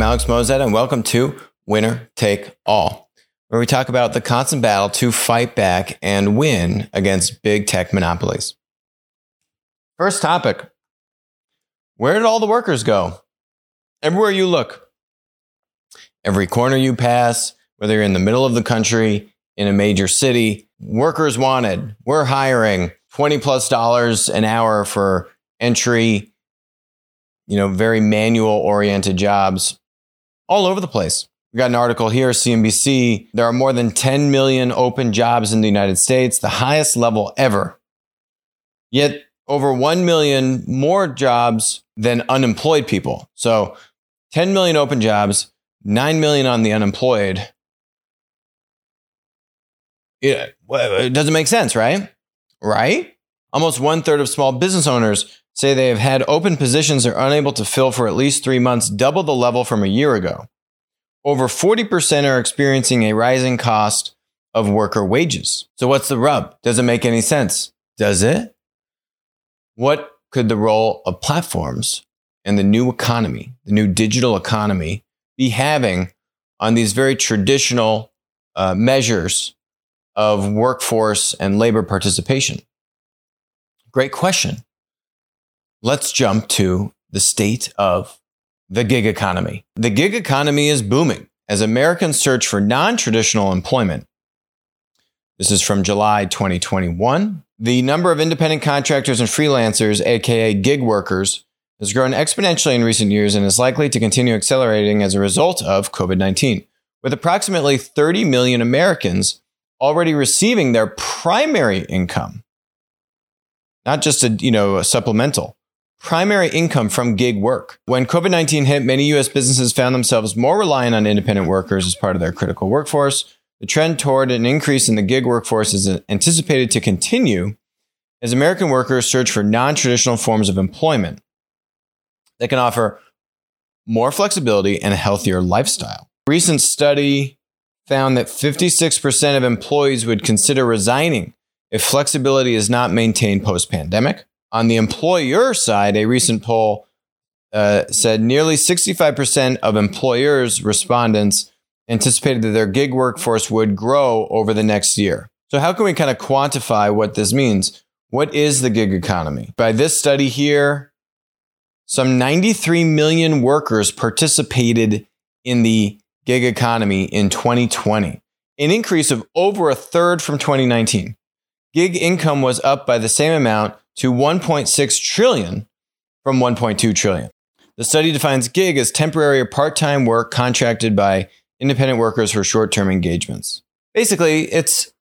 I'm Alex Moazed, and welcome to Winner Take All, where we talk about the constant battle to fight back and win against big tech monopolies. First topic Where did all the workers go? Everywhere you look, every corner you pass, whether you're in the middle of the country, in a major city, workers wanted. We're hiring 20 plus dollars an hour for entry, you know, very manual oriented jobs all over the place. We got an article here, CNBC. There are more than 10 million open jobs in the United States, the highest level ever. Yet over 1 million more jobs than unemployed people. So 10 million open jobs, 9 million on the unemployed. Yeah, it doesn't make sense, right? Right? Almost one third of small business owners say they have had open positions they're unable to fill for at least three months, double the level from a year ago. Over 40% are experiencing a rising cost of worker wages. So, what's the rub? Does it make any sense? Does it? What could the role of platforms and the new economy, the new digital economy, be having on these very traditional uh, measures of workforce and labor participation? Great question. Let's jump to the state of the gig economy. The gig economy is booming as Americans search for non traditional employment. This is from July 2021. The number of independent contractors and freelancers, aka gig workers, has grown exponentially in recent years and is likely to continue accelerating as a result of COVID 19. With approximately 30 million Americans already receiving their primary income, not just a, you know, a supplemental primary income from gig work. When COVID 19 hit, many US businesses found themselves more reliant on independent workers as part of their critical workforce. The trend toward an increase in the gig workforce is anticipated to continue as American workers search for non traditional forms of employment that can offer more flexibility and a healthier lifestyle. Recent study found that 56% of employees would consider resigning if flexibility is not maintained post pandemic. On the employer side, a recent poll uh, said nearly 65% of employers' respondents anticipated that their gig workforce would grow over the next year. So, how can we kind of quantify what this means? What is the gig economy? By this study here, some 93 million workers participated in the gig economy in 2020, an increase of over a third from 2019. Gig income was up by the same amount to 1.6 trillion from 1.2 trillion. The study defines gig as temporary or part-time work contracted by independent workers for short-term engagements. Basically, it's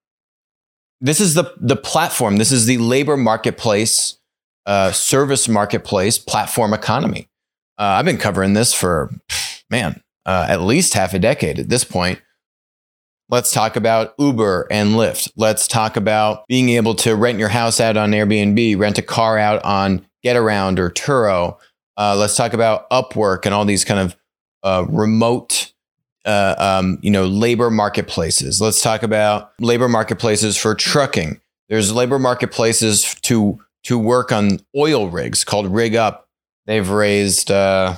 this is the the platform. This is the labor marketplace, uh, service marketplace, platform economy. Uh, I've been covering this for man uh, at least half a decade at this point. Let's talk about Uber and Lyft. Let's talk about being able to rent your house out on Airbnb, rent a car out on Getaround or Turo. Uh, let's talk about Upwork and all these kind of uh, remote, uh, um, you know, labor marketplaces. Let's talk about labor marketplaces for trucking. There's labor marketplaces to to work on oil rigs called Rig Up. They've raised uh,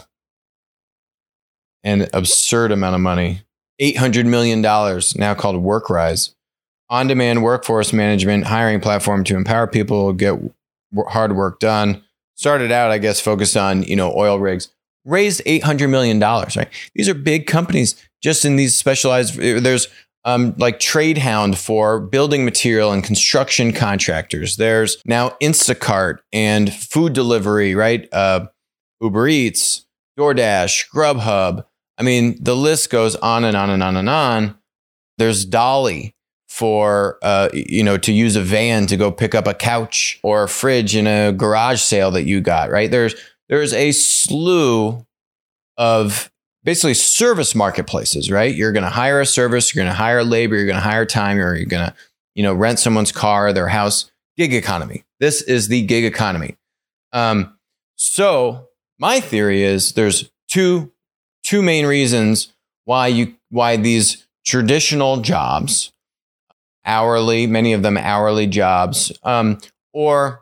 an absurd amount of money $800 million, now called WorkRise, on demand workforce management hiring platform to empower people get hard work done. Started out, I guess, focused on you know oil rigs. Raised eight hundred million dollars. Right, these are big companies. Just in these specialized, there's um, like Tradehound for building material and construction contractors. There's now Instacart and food delivery. Right, uh, Uber Eats, DoorDash, Grubhub. I mean, the list goes on and on and on and on. There's Dolly for uh, you know to use a van to go pick up a couch or a fridge in a garage sale that you got. Right there's there's a slew of basically service marketplaces. Right, you're going to hire a service, you're going to hire labor, you're going to hire time, or you're going to you know rent someone's car, their house. Gig economy. This is the gig economy. Um, so my theory is there's two two main reasons why you why these traditional jobs, hourly, many of them hourly jobs, um, or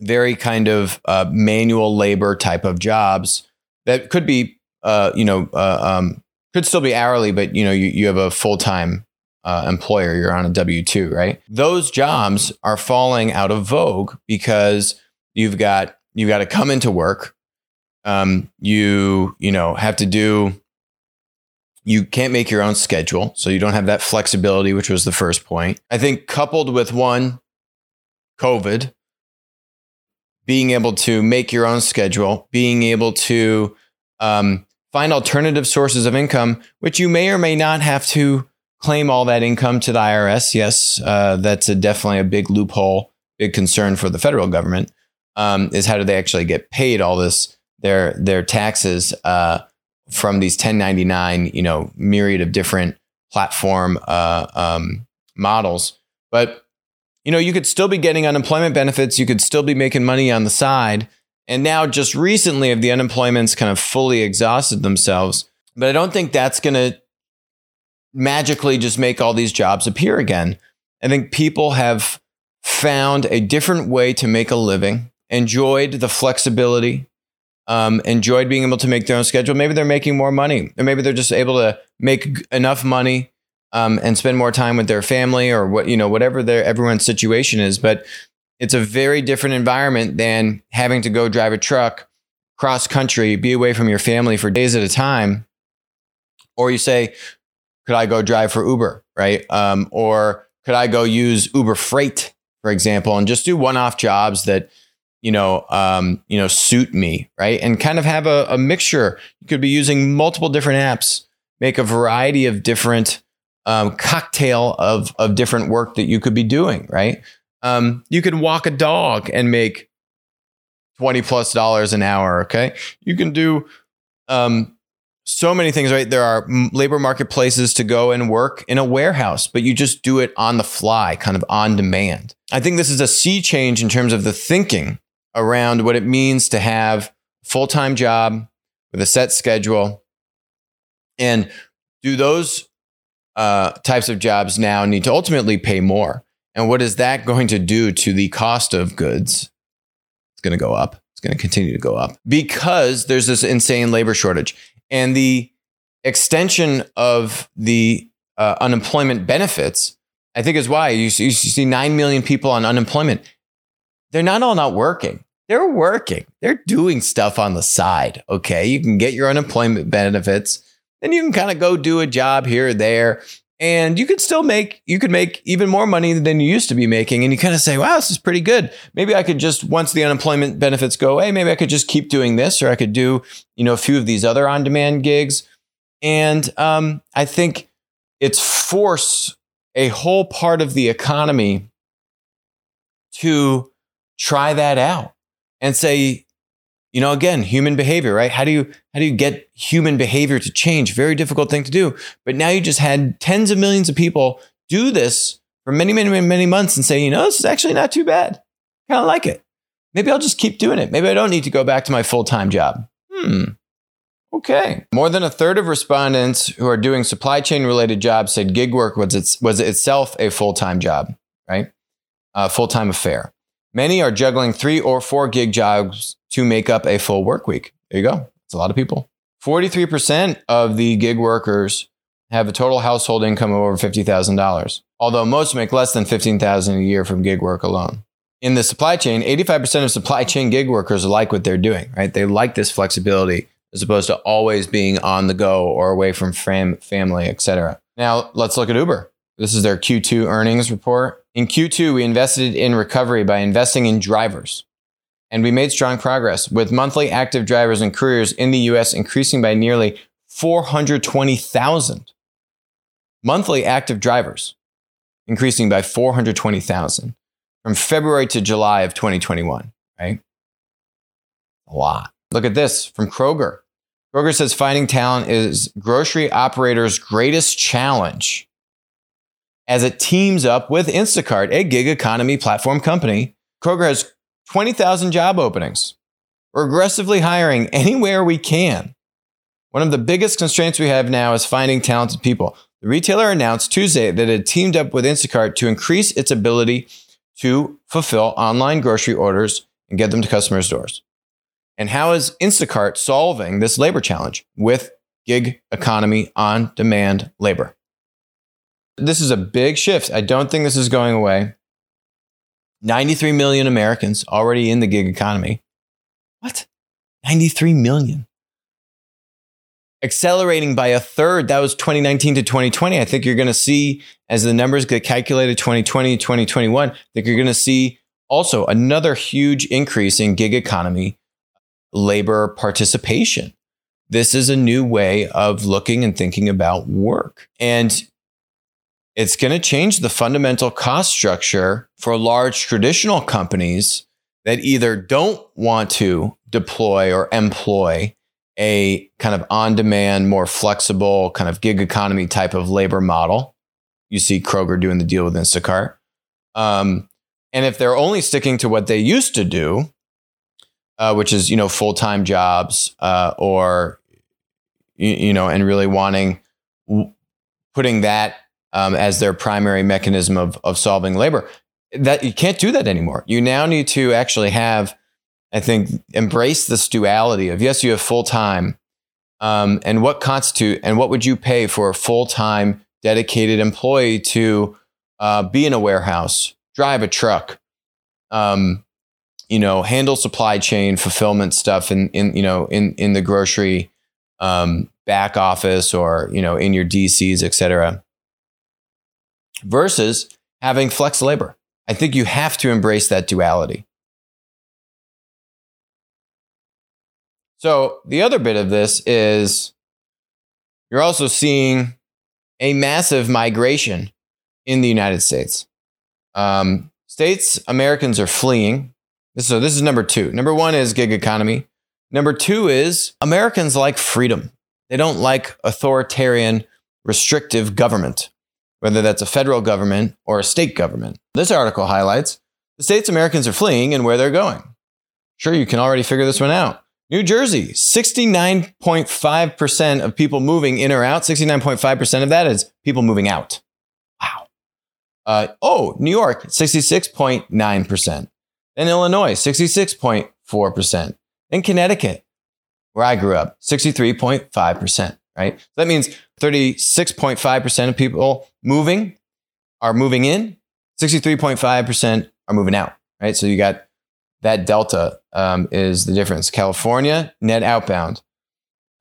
very kind of uh, manual labor type of jobs that could be uh, you know, uh, um, could still be hourly, but you know, you, you have a full time uh, employer. You're on a W two, right? Those jobs are falling out of vogue because you've got you've got to come into work. Um, you you know have to do. You can't make your own schedule, so you don't have that flexibility, which was the first point. I think coupled with one, COVID, being able to make your own schedule, being able to um, find alternative sources of income, which you may or may not have to claim all that income to the IRS. Yes, uh, that's a, definitely a big loophole, big concern for the federal government. Um, is how do they actually get paid all this their their taxes uh, from these 1099 you know myriad of different platform uh, um, models, but you know you could still be getting unemployment benefits, you could still be making money on the side, and now, just recently, have the unemployment's kind of fully exhausted themselves. But I don't think that's going to magically just make all these jobs appear again. I think people have found a different way to make a living, enjoyed the flexibility, um, enjoyed being able to make their own schedule. Maybe they're making more money, or maybe they're just able to make enough money um, and spend more time with their family, or what you know, whatever their everyone's situation is. But it's a very different environment than having to go drive a truck cross country, be away from your family for days at a time. Or you say, could I go drive for Uber, right? Um, or could I go use Uber Freight, for example, and just do one-off jobs that you know, um, you know, suit me, right? And kind of have a, a mixture. You could be using multiple different apps, make a variety of different um, cocktail of of different work that you could be doing, right? Um, you can walk a dog and make 20 plus dollars an hour. Okay. You can do um, so many things, right? There are labor marketplaces to go and work in a warehouse, but you just do it on the fly, kind of on demand. I think this is a sea change in terms of the thinking around what it means to have a full time job with a set schedule. And do those uh, types of jobs now need to ultimately pay more? And what is that going to do to the cost of goods? It's going to go up. It's going to continue to go up because there's this insane labor shortage. And the extension of the uh, unemployment benefits, I think, is why you see, you see 9 million people on unemployment. They're not all not working. They're working. They're doing stuff on the side. Okay. You can get your unemployment benefits. Then you can kind of go do a job here or there and you can still make you could make even more money than you used to be making and you kind of say wow this is pretty good maybe i could just once the unemployment benefits go away maybe i could just keep doing this or i could do you know a few of these other on demand gigs and um, i think it's force a whole part of the economy to try that out and say you know again human behavior right? How do you how do you get human behavior to change? Very difficult thing to do. But now you just had tens of millions of people do this for many many many, many months and say you know this is actually not too bad. Kind of like it. Maybe i'll just keep doing it. Maybe i don't need to go back to my full-time job. Hmm. Okay. More than a third of respondents who are doing supply chain related jobs said gig work was, its, was itself a full-time job right? A full-time affair Many are juggling three or four gig jobs to make up a full work week. There you go. It's a lot of people. 43% of the gig workers have a total household income of over $50,000, although most make less than $15,000 a year from gig work alone. In the supply chain, 85% of supply chain gig workers like what they're doing, right? They like this flexibility as opposed to always being on the go or away from fam- family, etc. Now, let's look at Uber. This is their Q2 earnings report. In Q2, we invested in recovery by investing in drivers. And we made strong progress with monthly active drivers and couriers in the US increasing by nearly 420,000. Monthly active drivers increasing by 420,000 from February to July of 2021, right? A lot. Look at this from Kroger. Kroger says finding talent is grocery operators' greatest challenge as it teams up with Instacart, a gig economy platform company. Kroger has 20,000 job openings. We're aggressively hiring anywhere we can. One of the biggest constraints we have now is finding talented people. The retailer announced Tuesday that it had teamed up with Instacart to increase its ability to fulfill online grocery orders and get them to customers' doors. And how is Instacart solving this labor challenge with gig economy on demand labor? This is a big shift. I don't think this is going away. 93 million Americans already in the gig economy. What? 93 million. Accelerating by a third. That was 2019 to 2020. I think you're going to see, as the numbers get calculated 2020, 2021, I think you're going to see also another huge increase in gig economy labor participation. This is a new way of looking and thinking about work. And it's going to change the fundamental cost structure for large traditional companies that either don't want to deploy or employ a kind of on demand, more flexible, kind of gig economy type of labor model. You see Kroger doing the deal with Instacart. Um, and if they're only sticking to what they used to do, uh, which is, you know, full time jobs uh, or, you, you, know, and really wanting, putting that um, as their primary mechanism of, of solving labor. That you can't do that anymore. You now need to actually have, I think, embrace this duality of yes, you have full time, um, and what constitute and what would you pay for a full time dedicated employee to uh, be in a warehouse, drive a truck, um, you know, handle supply chain fulfillment stuff in in you know in in the grocery um, back office or you know in your DCs, et cetera versus having flex labor. I think you have to embrace that duality. So, the other bit of this is you're also seeing a massive migration in the United States. Um, states Americans are fleeing. So, this is number two. Number one is gig economy. Number two is Americans like freedom. They don't like authoritarian, restrictive government whether that's a federal government or a state government. This article highlights the states Americans are fleeing and where they're going. Sure, you can already figure this one out. New Jersey, 69.5% of people moving in or out, 69.5% of that is people moving out. Wow. Uh, oh, New York, 66.9%. Then Illinois, 66.4%. Then Connecticut, where I grew up, 63.5% right? So that means 36.5% of people moving are moving in, 63.5% are moving out, right? So you got that delta um, is the difference. California, net outbound.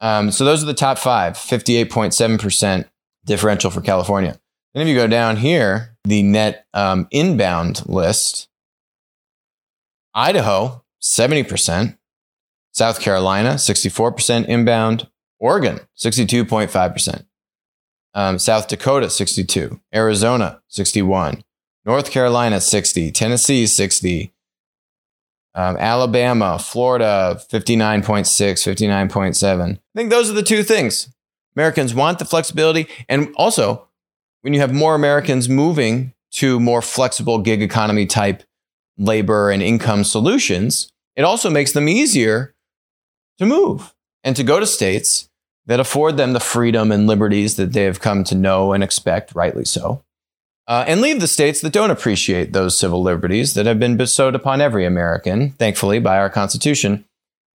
Um, so those are the top five, 58.7% differential for California. Then if you go down here, the net um, inbound list, Idaho, 70%, South Carolina, 64% inbound, Oregon, 62.5%. Um, South Dakota, 62. Arizona, 61. North Carolina, 60. Tennessee, 60. Um, Alabama, Florida, 59.6, 59.7. I think those are the two things. Americans want the flexibility. And also, when you have more Americans moving to more flexible gig economy type labor and income solutions, it also makes them easier to move and to go to states that afford them the freedom and liberties that they have come to know and expect, rightly so, uh, and leave the states that don't appreciate those civil liberties that have been bestowed upon every American, thankfully, by our Constitution.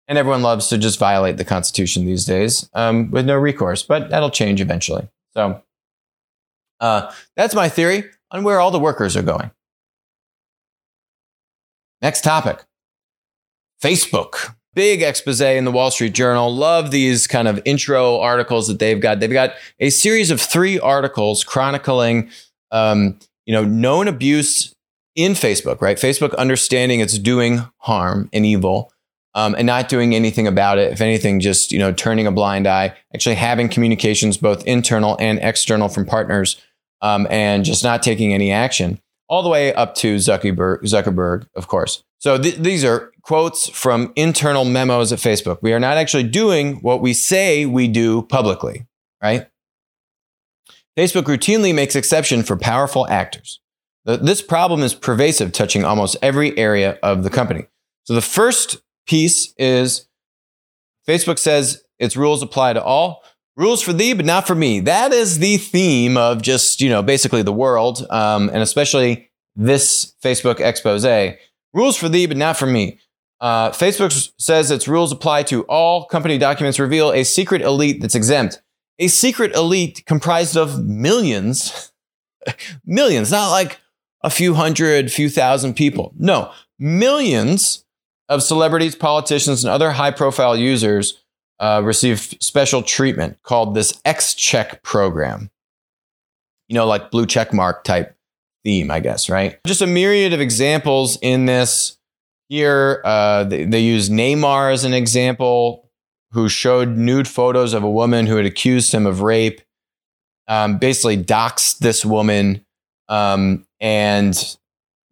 And everyone loves to just violate the Constitution these days um, with no recourse, but that'll change eventually. So uh, that's my theory on where all the workers are going. Next topic Facebook big expose in the Wall Street Journal. Love these kind of intro articles that they've got. They've got a series of three articles chronicling, um, you know, known abuse in Facebook. Right, Facebook understanding it's doing harm and evil. Um, and not doing anything about it. If anything, just you know, turning a blind eye. Actually, having communications both internal and external from partners, um, and just not taking any action. All the way up to Zuckerberg, Zuckerberg, of course. So th- these are quotes from internal memos at Facebook. We are not actually doing what we say we do publicly, right? Facebook routinely makes exception for powerful actors. This problem is pervasive, touching almost every area of the company. So the first piece is Facebook says its rules apply to all. Rules for thee, but not for me. That is the theme of just, you know, basically the world, um, and especially this Facebook expose. Rules for thee, but not for me. Uh, Facebook says its rules apply to all company documents reveal a secret elite that's exempt. A secret elite comprised of millions, millions, not like a few hundred, few thousand people. No, millions of celebrities, politicians, and other high profile users uh, receive special treatment called this X Check program. You know, like blue check mark type theme, I guess, right? Just a myriad of examples in this. Here, uh, they, they use Neymar as an example, who showed nude photos of a woman who had accused him of rape. Um, basically, doxed this woman, um, and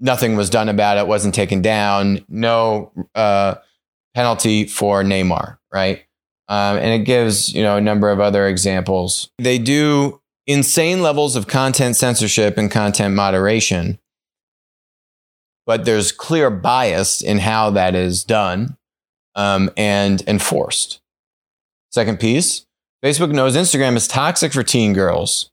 nothing was done about it. wasn't taken down. No uh, penalty for Neymar, right? Um, and it gives you know a number of other examples. They do insane levels of content censorship and content moderation, but there's clear bias in how that is done um, and enforced. Second piece Facebook knows Instagram is toxic for teen girls.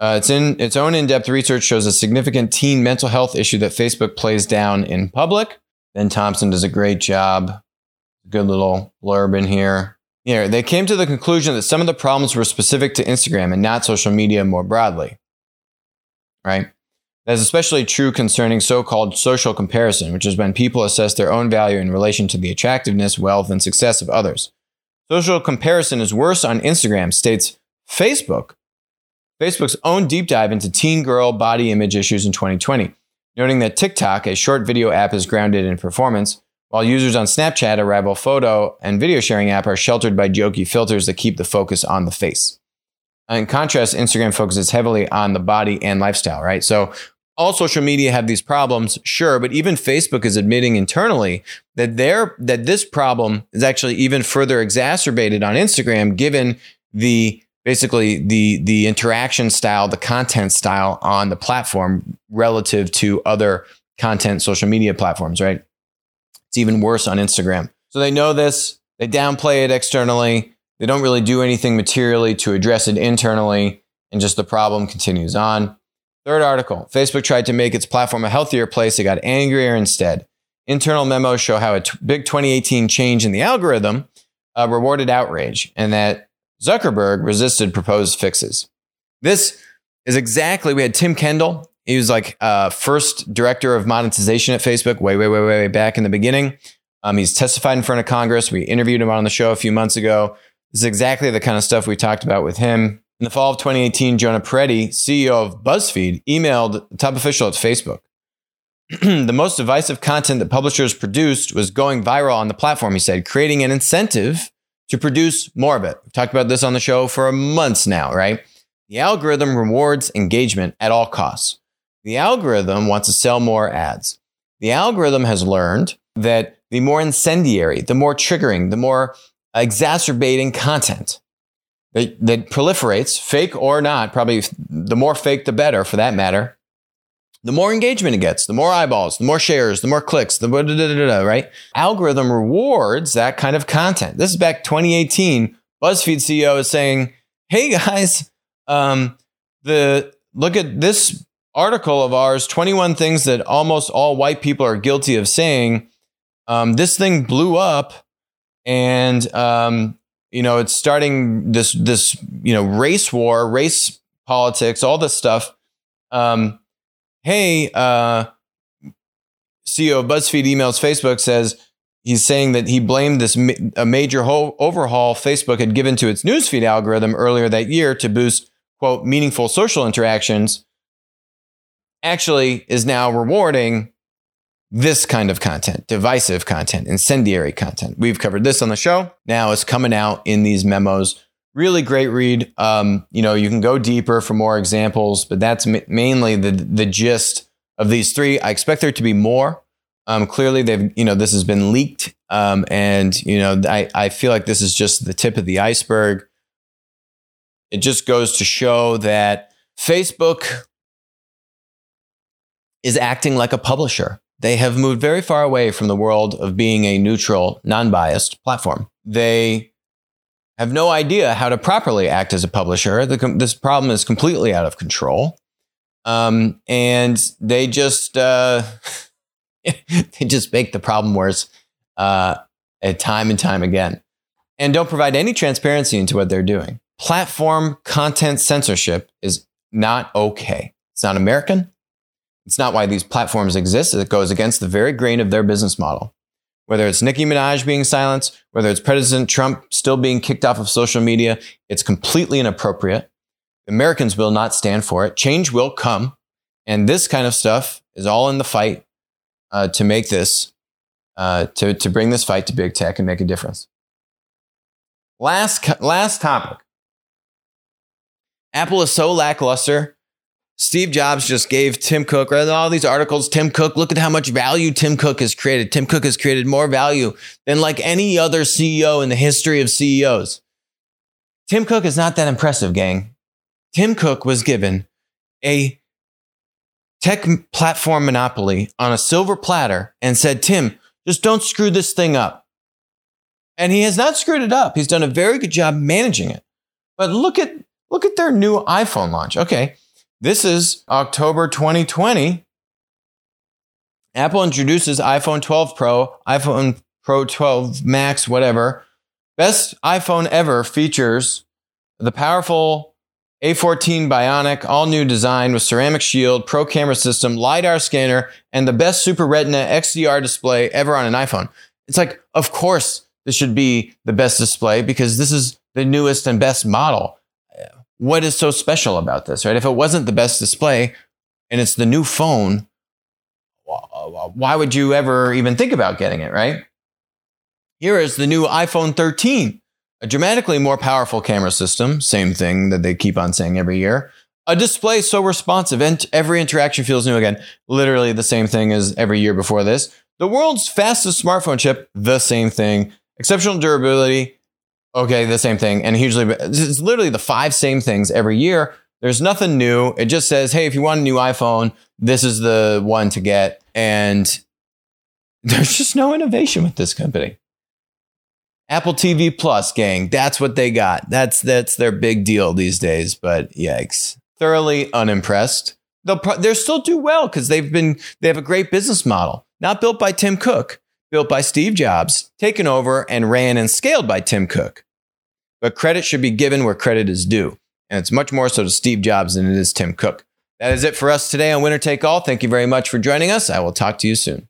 Uh, it's in its own in-depth research shows a significant teen mental health issue that Facebook plays down in public. Ben Thompson does a great job. Good little blurb in here. Here, they came to the conclusion that some of the problems were specific to Instagram and not social media more broadly. Right? That is especially true concerning so called social comparison, which is when people assess their own value in relation to the attractiveness, wealth, and success of others. Social comparison is worse on Instagram, states Facebook, Facebook's own deep dive into teen girl body image issues in 2020, noting that TikTok, a short video app, is grounded in performance, while users on Snapchat, a rival photo and video sharing app, are sheltered by jokey filters that keep the focus on the face. In contrast, Instagram focuses heavily on the body and lifestyle, right? So all social media have these problems, sure, but even Facebook is admitting internally that their that this problem is actually even further exacerbated on Instagram given the basically the the interaction style, the content style on the platform relative to other content social media platforms, right? It's even worse on Instagram. So they know this, they downplay it externally, they don't really do anything materially to address it internally, and just the problem continues on. Third article Facebook tried to make its platform a healthier place, it got angrier instead. Internal memos show how a t- big 2018 change in the algorithm uh, rewarded outrage, and that Zuckerberg resisted proposed fixes. This is exactly, we had Tim Kendall he was like uh, first director of monetization at Facebook way, way, way, way back in the beginning. Um, he's testified in front of Congress. We interviewed him on the show a few months ago. This is exactly the kind of stuff we talked about with him. In the fall of 2018, Jonah Peretti, CEO of BuzzFeed, emailed the top official at Facebook. the most divisive content that publishers produced was going viral on the platform, he said, creating an incentive to produce more of it. We've talked about this on the show for months now, right? The algorithm rewards engagement at all costs. The algorithm wants to sell more ads. The algorithm has learned that the more incendiary, the more triggering, the more exacerbating content that, that proliferates, fake or not, probably the more fake, the better for that matter, the more engagement it gets, the more eyeballs, the more shares, the more clicks, the right? Algorithm rewards that kind of content. This is back 2018. BuzzFeed CEO is saying, "Hey guys, um, the look at this article of ours 21 things that almost all white people are guilty of saying. Um, this thing blew up and um, you know it's starting this this you know race war race politics all this stuff. Um, hey uh, ceo of buzzfeed emails facebook says he's saying that he blamed this ma- a major ho- overhaul facebook had given to its newsfeed algorithm earlier that year to boost quote meaningful social interactions actually is now rewarding this kind of content, divisive content, incendiary content. We've covered this on the show. Now it's coming out in these memos. Really great read. Um, you know, you can go deeper for more examples, but that's m- mainly the the gist of these three. I expect there to be more. Um, clearly, they've you know this has been leaked, um, and you know I I feel like this is just the tip of the iceberg. It just goes to show that Facebook is acting like a publisher. They have moved very far away from the world of being a neutral, non biased platform. They have no idea how to properly act as a publisher. The, this problem is completely out of control. Um, and they just uh, they just make the problem worse uh, time and time again, and don't provide any transparency into what they're doing. Platform content censorship is not okay. It's not American. It's not why these platforms exist. It goes against the very grain of their business model. Whether it's Nicki Minaj being silenced, whether it's President Trump still being kicked off of social media, it's completely inappropriate. Americans will not stand for it. Change will come. And this kind of stuff is all in the fight uh, to make this, uh, to, to bring this fight to big tech and make a difference. Last, last topic. Apple is so lackluster. Steve Jobs just gave Tim Cook, all these articles. Tim Cook, look at how much value Tim Cook has created. Tim Cook has created more value than like any other CEO in the history of CEOs. Tim Cook is not that impressive, gang. Tim Cook was given a tech platform monopoly on a silver platter and said, Tim, just don't screw this thing up. And he has not screwed it up. He's done a very good job managing it. But look at look at their new iPhone launch. Okay. This is October 2020. Apple introduces iPhone 12 Pro, iPhone Pro 12 Max, whatever. Best iPhone ever features the powerful a14 Bionic, all new design with ceramic shield, pro camera system, LiDAR scanner, and the best Super Retina XDR display ever on an iPhone. It's like, of course, this should be the best display because this is the newest and best model. What is so special about this, right? If it wasn't the best display and it's the new phone, why would you ever even think about getting it, right? Here is the new iPhone 13 a dramatically more powerful camera system, same thing that they keep on saying every year. A display so responsive and every interaction feels new again. Literally the same thing as every year before this. The world's fastest smartphone chip, the same thing. Exceptional durability, okay, the same thing. And hugely, it's literally the five same things every year. There's nothing new. It just says, hey, if you want a new iPhone, this is the one to get. And there's just no innovation with this company. Apple TV Plus, gang. That's what they got. That's that's their big deal these days. But yikes, thoroughly unimpressed. They'll pro- they'll still do well because they've been they have a great business model, not built by Tim Cook, built by Steve Jobs, taken over and ran and scaled by Tim Cook. But credit should be given where credit is due, and it's much more so to Steve Jobs than it is Tim Cook. That is it for us today on Winner Take All. Thank you very much for joining us. I will talk to you soon.